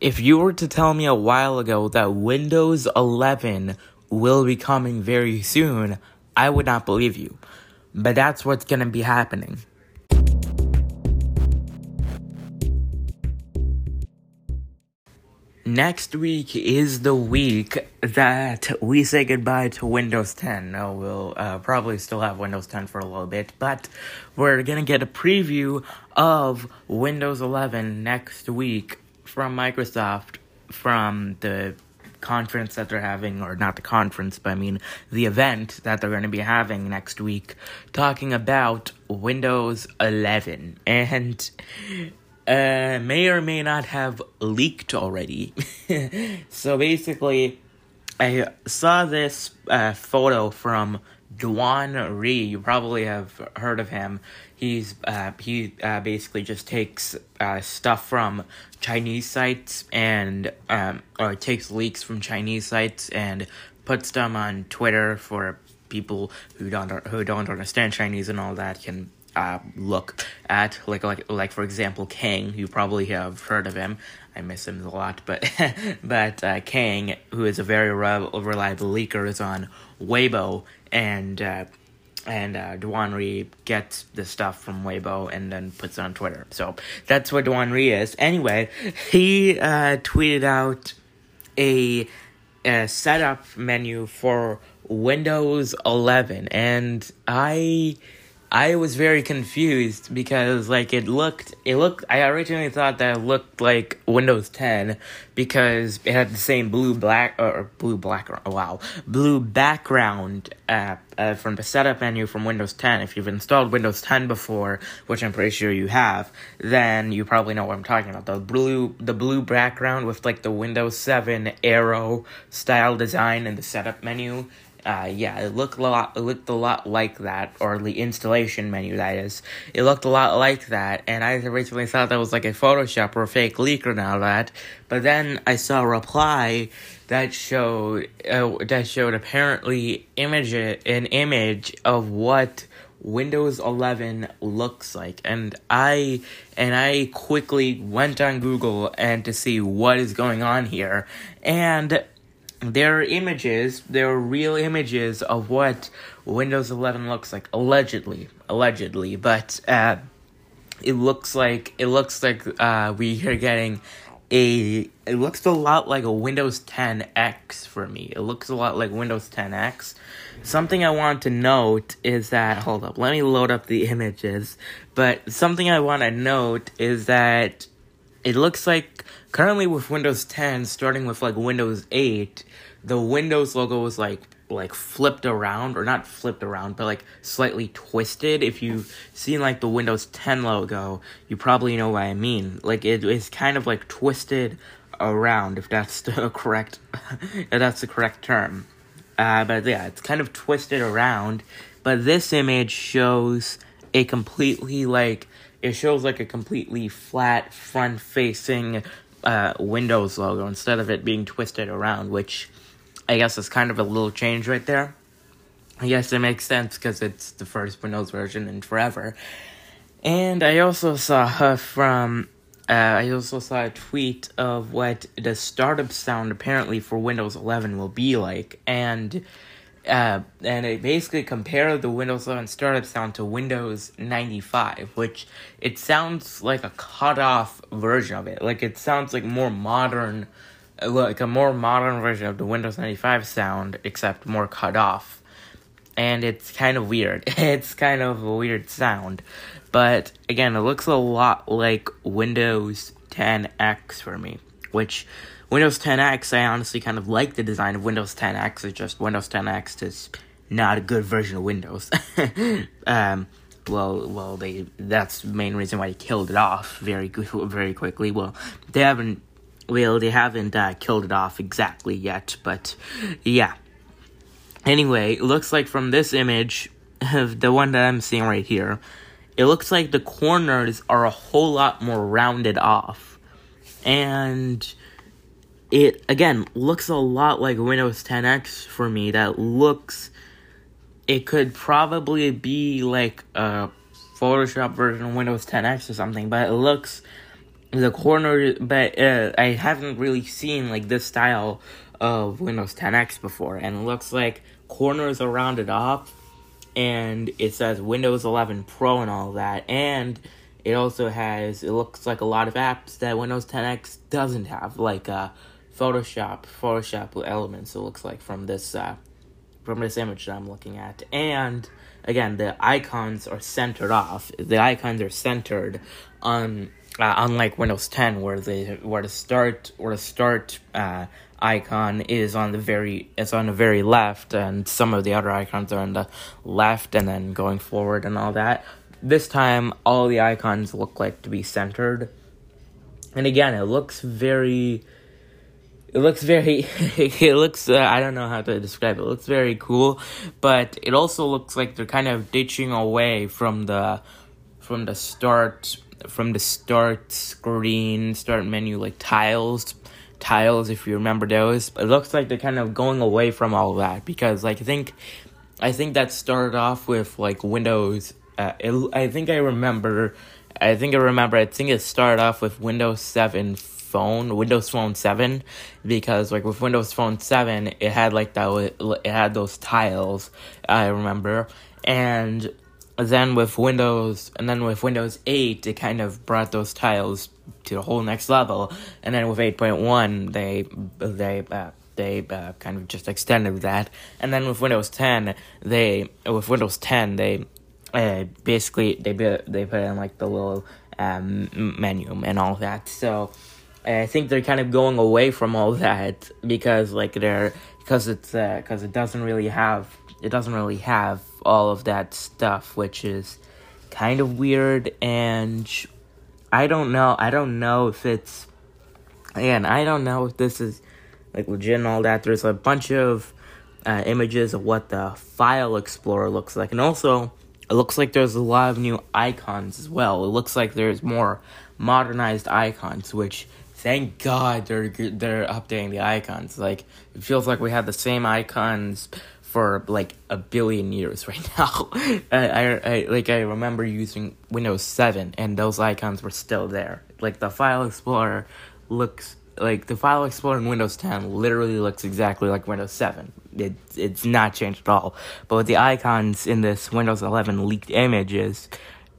if you were to tell me a while ago that Windows 11 will be coming very soon, I would not believe you. But that's what's going to be happening. Next week is the week that we say goodbye to Windows 10. No, we'll uh, probably still have Windows 10 for a little bit, but we're gonna get a preview of Windows 11 next week from Microsoft from the conference that they're having, or not the conference, but I mean the event that they're going to be having next week, talking about Windows 11. And uh, may or may not have leaked already. so basically, I saw this uh, photo from Duan Rui. You probably have heard of him. He's uh, he uh, basically just takes uh, stuff from Chinese sites and um, or takes leaks from Chinese sites and puts them on Twitter for people who don't who don't understand Chinese and all that can uh, look at like like like for example Kang you probably have heard of him I miss him a lot but but uh, Kang who is a very re- reliable leaker is on Weibo and uh, and uh, Duan Rui gets the stuff from Weibo and then puts it on Twitter. So that's what Duan Rui is. Anyway he uh, tweeted out a, a setup menu for Windows 11 and I I was very confused because like it looked it looked I originally thought that it looked like Windows 10 because it had the same blue black or blue black wow blue background uh, uh, from the setup menu from Windows 10 if you've installed Windows 10 before which I'm pretty sure you have then you probably know what I'm talking about the blue the blue background with like the Windows 7 arrow style design in the setup menu uh, yeah, it looked a lot. It looked a lot like that, or the installation menu. That is, it looked a lot like that, and I originally thought that was like a Photoshop or a fake leak or all that. But then I saw a reply that showed uh, that showed apparently image an image of what Windows 11 looks like, and I and I quickly went on Google and to see what is going on here, and there are images, there are real images of what Windows 11 looks like, allegedly, allegedly, but uh, it looks like it looks like uh, we are getting a. It looks a lot like a Windows 10X for me. It looks a lot like Windows 10X. Something I want to note is that hold up, let me load up the images. But something I want to note is that it looks like currently with Windows 10, starting with like Windows 8, the Windows logo was like like flipped around or not flipped around but like slightly twisted. If you've seen like the windows 10 logo you probably know what i mean. Like it is kind of like twisted around if that's the correct if that's the correct term. Uh, but yeah it's kind of twisted around. But this image shows a completely like it shows like a completely flat front facing uh, windows logo instead of it being twisted around which I guess it's kind of a little change right there. I guess it makes sense because it's the first Windows version in forever. And I also saw her from uh, I also saw a tweet of what the startup sound apparently for Windows 11 will be like, and uh, and it basically compared the Windows 11 startup sound to Windows 95, which it sounds like a cut off version of it. Like it sounds like more modern like a more modern version of the Windows 95 sound, except more cut off. And it's kind of weird. It's kind of a weird sound. But again, it looks a lot like Windows 10X for me. Which, Windows 10X, I honestly kind of like the design of Windows 10X. It's just Windows 10X is not a good version of Windows. um, well, well, they that's the main reason why they killed it off very very quickly. Well, they haven't well, they haven't uh, killed it off exactly yet, but yeah. Anyway, it looks like from this image, the one that I'm seeing right here, it looks like the corners are a whole lot more rounded off. And it, again, looks a lot like Windows 10X for me. That looks. It could probably be like a Photoshop version of Windows 10X or something, but it looks the corner, but uh, I haven't really seen like this style of Windows 10X before, and it looks like corners are rounded off, and it says Windows 11 Pro and all that, and it also has it looks like a lot of apps that Windows 10X doesn't have, like uh, Photoshop, Photoshop elements. It looks like from this uh, from this image that I'm looking at, and again the icons are centered off. The icons are centered on uh, unlike Windows 10, where the where the start where the start uh, icon is on the very it's on the very left, and some of the other icons are on the left, and then going forward and all that. This time, all the icons look like to be centered, and again, it looks very. It looks very. it looks. Uh, I don't know how to describe it. It looks very cool, but it also looks like they're kind of ditching away from the, from the start from the start screen, start menu, like tiles, tiles, if you remember those. It looks like they're kind of going away from all that because, like, I think, I think that started off with like Windows. Uh, it, I think I remember. I think I remember. I think it started off with Windows Seven phone, Windows Phone Seven, because like with Windows Phone Seven, it had like that. It had those tiles. I remember, and then with Windows, and then with Windows 8, it kind of brought those tiles to the whole next level. And then with 8.1, they they uh, they uh, kind of just extended that. And then with Windows 10, they with Windows 10, they uh, basically they they put in like the little um, menu and all that. So I think they're kind of going away from all that because like they're because it's because uh, it doesn't really have it doesn't really have all of that stuff, which is kind of weird. And I don't know. I don't know if it's again. I don't know if this is like legit and all that. There's a bunch of uh, images of what the file explorer looks like, and also it looks like there's a lot of new icons as well. It looks like there's more modernized icons, which thank God they're they're updating the icons. Like it feels like we have the same icons for like a billion years right now. I, I, I, like I remember using Windows 7 and those icons were still there. Like the file explorer looks like the file explorer in Windows 10 literally looks exactly like Windows 7. It it's not changed at all. But with the icons in this Windows 11 leaked images,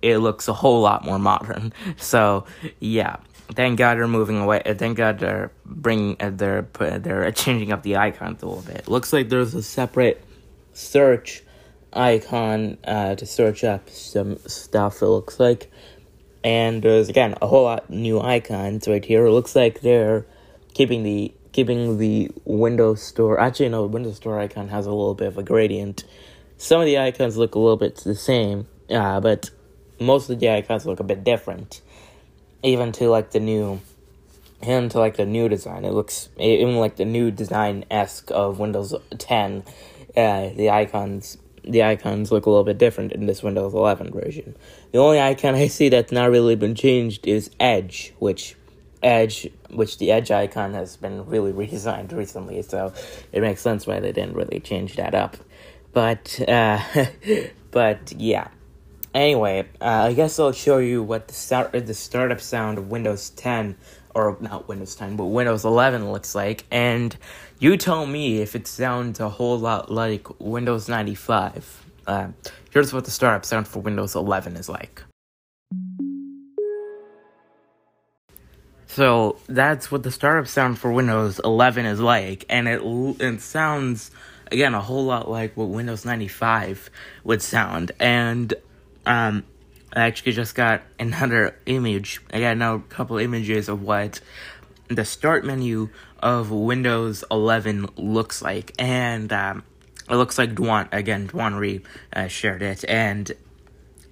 it looks a whole lot more modern. So, yeah thank God they're moving away. Uh, thank God they're bringing, uh, they're they're changing up the icons a little bit. Looks like there's a separate search icon uh, to search up some stuff. It looks like, and there's again a whole lot new icons right here. It looks like they're keeping the keeping the Windows Store. Actually, no, Windows Store icon has a little bit of a gradient. Some of the icons look a little bit the same, uh, but most of the icons look a bit different even to like the new even to like the new design. It looks even like the new design esque of windows 10 uh, the icons the icons look a little bit different in this windows 11 version. The only icon i see that's not really been changed is edge which edge which the edge icon has been really redesigned recently so it makes sense why they didn't really change that up. But uh but yeah Anyway, uh, I guess I'll show you what the start the startup sound of Windows 10 or not Windows 10, but Windows 11 looks like, and you tell me if it sounds a whole lot like Windows 95. Uh, here's what the startup sound for Windows 11 is like. So that's what the startup sound for Windows 11 is like, and it it sounds again a whole lot like what Windows 95 would sound, and um, I actually just got another image. I got now a couple images of what the start menu of Windows 11 looks like, and um, it looks like Duan again. Duan Rui uh, shared it, and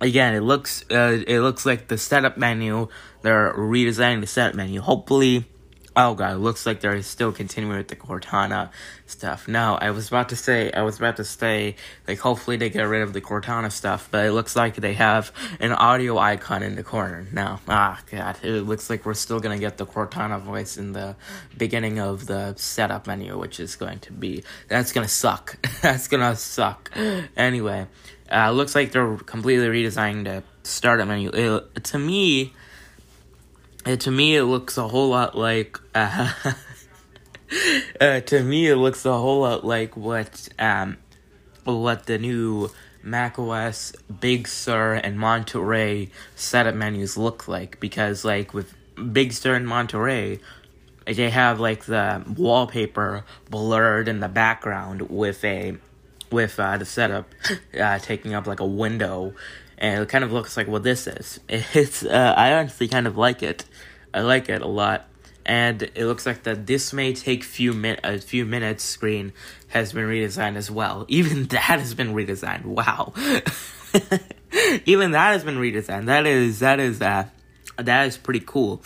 again, it looks uh, it looks like the setup menu. They're redesigning the setup menu. Hopefully, Oh god, looks like they're still continuing with the Cortana stuff. No, I was about to say, I was about to say, like, hopefully they get rid of the Cortana stuff, but it looks like they have an audio icon in the corner. No, ah, god, it looks like we're still gonna get the Cortana voice in the beginning of the setup menu, which is going to be, that's gonna suck. that's gonna suck. Anyway, uh, looks like they're completely redesigning the startup menu. It, to me, And to me, it looks a whole lot like. Uh, uh, to me, it looks a whole lot like what um, what the new macOS Big Sur and Monterey setup menus look like because like with Big Sur and Monterey, they have like the wallpaper blurred in the background with a with uh, the setup uh, taking up like a window, and it kind of looks like what this is. It's uh, I honestly kind of like it. I like it a lot, and it looks like that this may take few min a few minutes screen has been redesigned as well. Even that has been redesigned. Wow. Even that has been redesigned. That is that is uh that is pretty cool.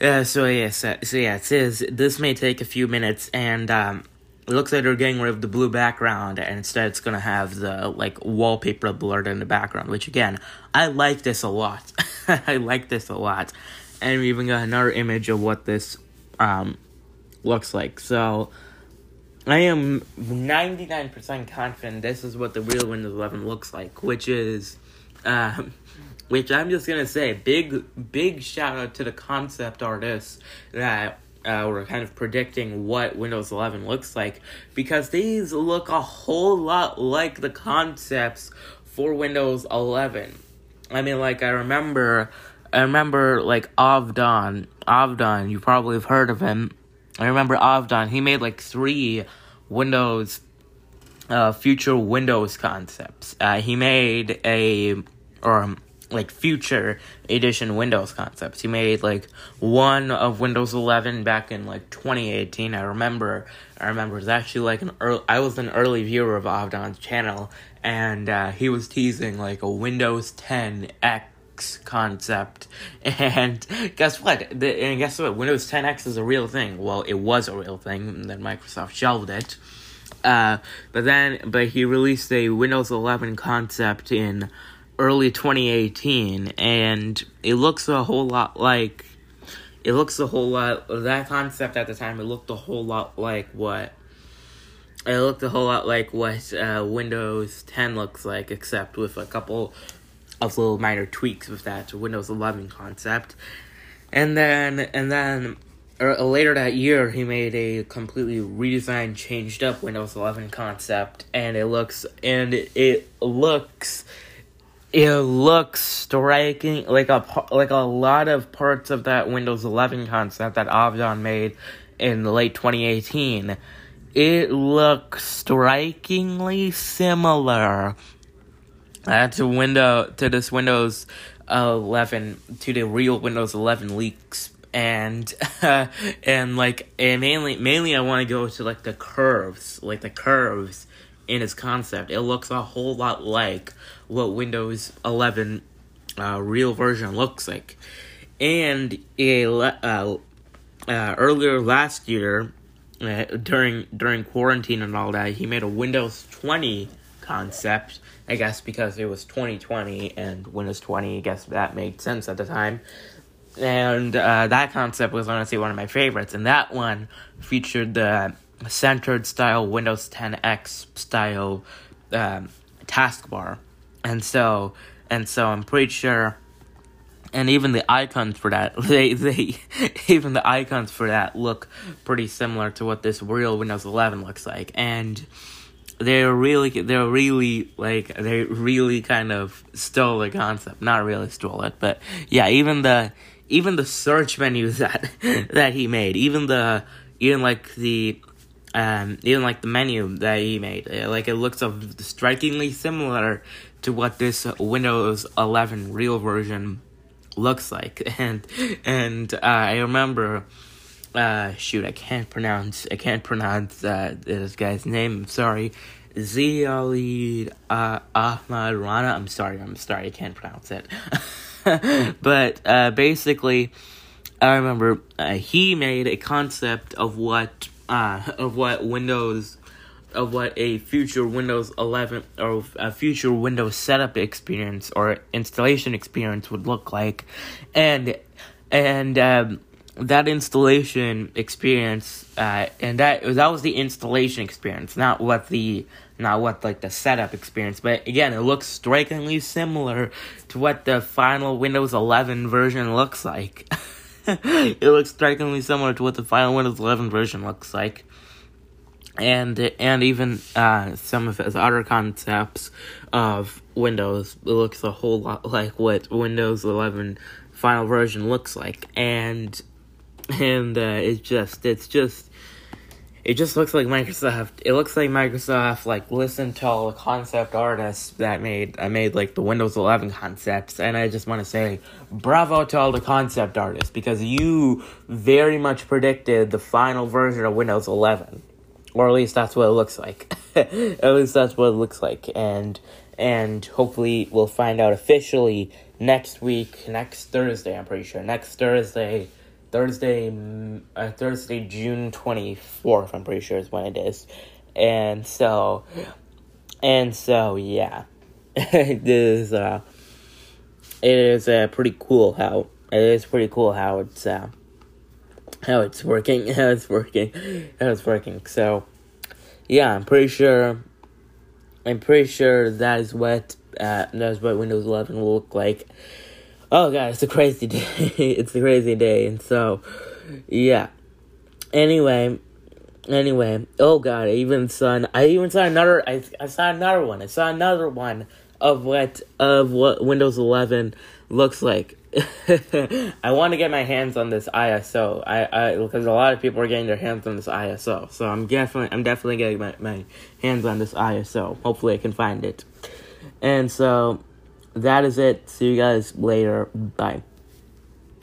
Uh, so yes, uh, so yeah, it says this may take a few minutes, and um, it looks like they're getting rid of the blue background, and instead it's gonna have the like wallpaper blurred in the background. Which again, I like this a lot. I like this a lot, and we even got another image of what this um looks like. So I am ninety nine percent confident this is what the real Windows 11 looks like, which is. Um, which I'm just gonna say, big big shout out to the concept artists that uh, were kind of predicting what Windows 11 looks like because these look a whole lot like the concepts for Windows 11. I mean, like I remember, I remember like Avdan, Avdan. You probably have heard of him. I remember Avdan. He made like three Windows, uh, future Windows concepts. Uh, he made a or like future edition Windows concepts. He made like one of Windows 11 back in like 2018. I remember. I remember it was actually like an early. I was an early viewer of Avdan's channel, and uh, he was teasing like a Windows 10 X concept. And guess what? The, and guess what? Windows 10X is a real thing. Well, it was a real thing, and then Microsoft shelved it. Uh, but then, but he released a Windows 11 concept in early 2018 and it looks a whole lot like it looks a whole lot that concept at the time it looked a whole lot like what it looked a whole lot like what uh, windows 10 looks like except with a couple of little minor tweaks with that to windows 11 concept. And then and then er, later that year he made a completely redesigned changed up windows 11 concept and it looks and it looks it looks striking like a like a lot of parts of that Windows 11 concept that Avdan made in late 2018 it looks strikingly similar. Uh, to window to this Windows 11 to the real Windows 11 leaks. And uh, and like and mainly mainly I want to go to like the curves like the curves in its concept. It looks a whole lot like what Windows 11 uh, real version looks like. And a, uh, uh, earlier last year, uh, during during quarantine and all that, he made a Windows 20 concept. I guess because it was 2020 and Windows 20, I guess that made sense at the time. And uh, that concept was honestly one of my favorites. And that one featured the centered style Windows 10X style um, taskbar, and so and so I'm pretty sure. And even the icons for that, they they even the icons for that look pretty similar to what this real Windows 11 looks like, and they're really they're really like they really kind of stole the concept. Not really stole it, but yeah, even the even the search menus that that he made, even the even like the um, even like the menu that he made, uh, like it looks strikingly similar to what this Windows 11 real version looks like. And and uh, I remember, uh, shoot, I can't pronounce I can't pronounce uh, this guy's name. I'm sorry, Zialid uh, Ahmad Rana. I'm sorry, I'm sorry, I can't pronounce it. but uh, basically, I remember uh, he made a concept of what uh, of what Windows of what a future Windows 11 or a future Windows setup experience or installation experience would look like, and and um, that installation experience uh, and that that was the installation experience, not what the not what like the setup experience. But again, it looks strikingly similar to what the final Windows 11 version looks like. it looks strikingly similar to what the final Windows 11 version looks like. And and even uh, some of his other concepts of Windows it looks a whole lot like what Windows 11 final version looks like, and and uh, it's just it's just it just looks like Microsoft. It looks like Microsoft like listened to all the concept artists that made I made like the Windows 11 concepts, and I just want to say bravo to all the concept artists because you very much predicted the final version of Windows 11, or at least that's what it looks like. at least that's what it looks like, and and hopefully we'll find out officially next week, next Thursday. I'm pretty sure next Thursday Thursday, uh, Thursday, June twenty fourth. I'm pretty sure is when it is, and so, and so, yeah, it is. Uh, it is uh, pretty cool how it is pretty cool how it's uh, how it's working, how it's working, how it's working. So, yeah, I'm pretty sure. I'm pretty sure that is what uh, that is what Windows 11 will look like oh god, it's a crazy day. it's a crazy day, and so yeah. Anyway, anyway, oh god, I even saw I even saw another I I saw another one. I saw another one of what of what Windows 11 looks like. I want to get my hands on this ISO. I, I because a lot of people are getting their hands on this ISO. So I'm definitely I'm definitely getting my, my hands on this ISO. Hopefully I can find it. And so that is it. See you guys later. Bye.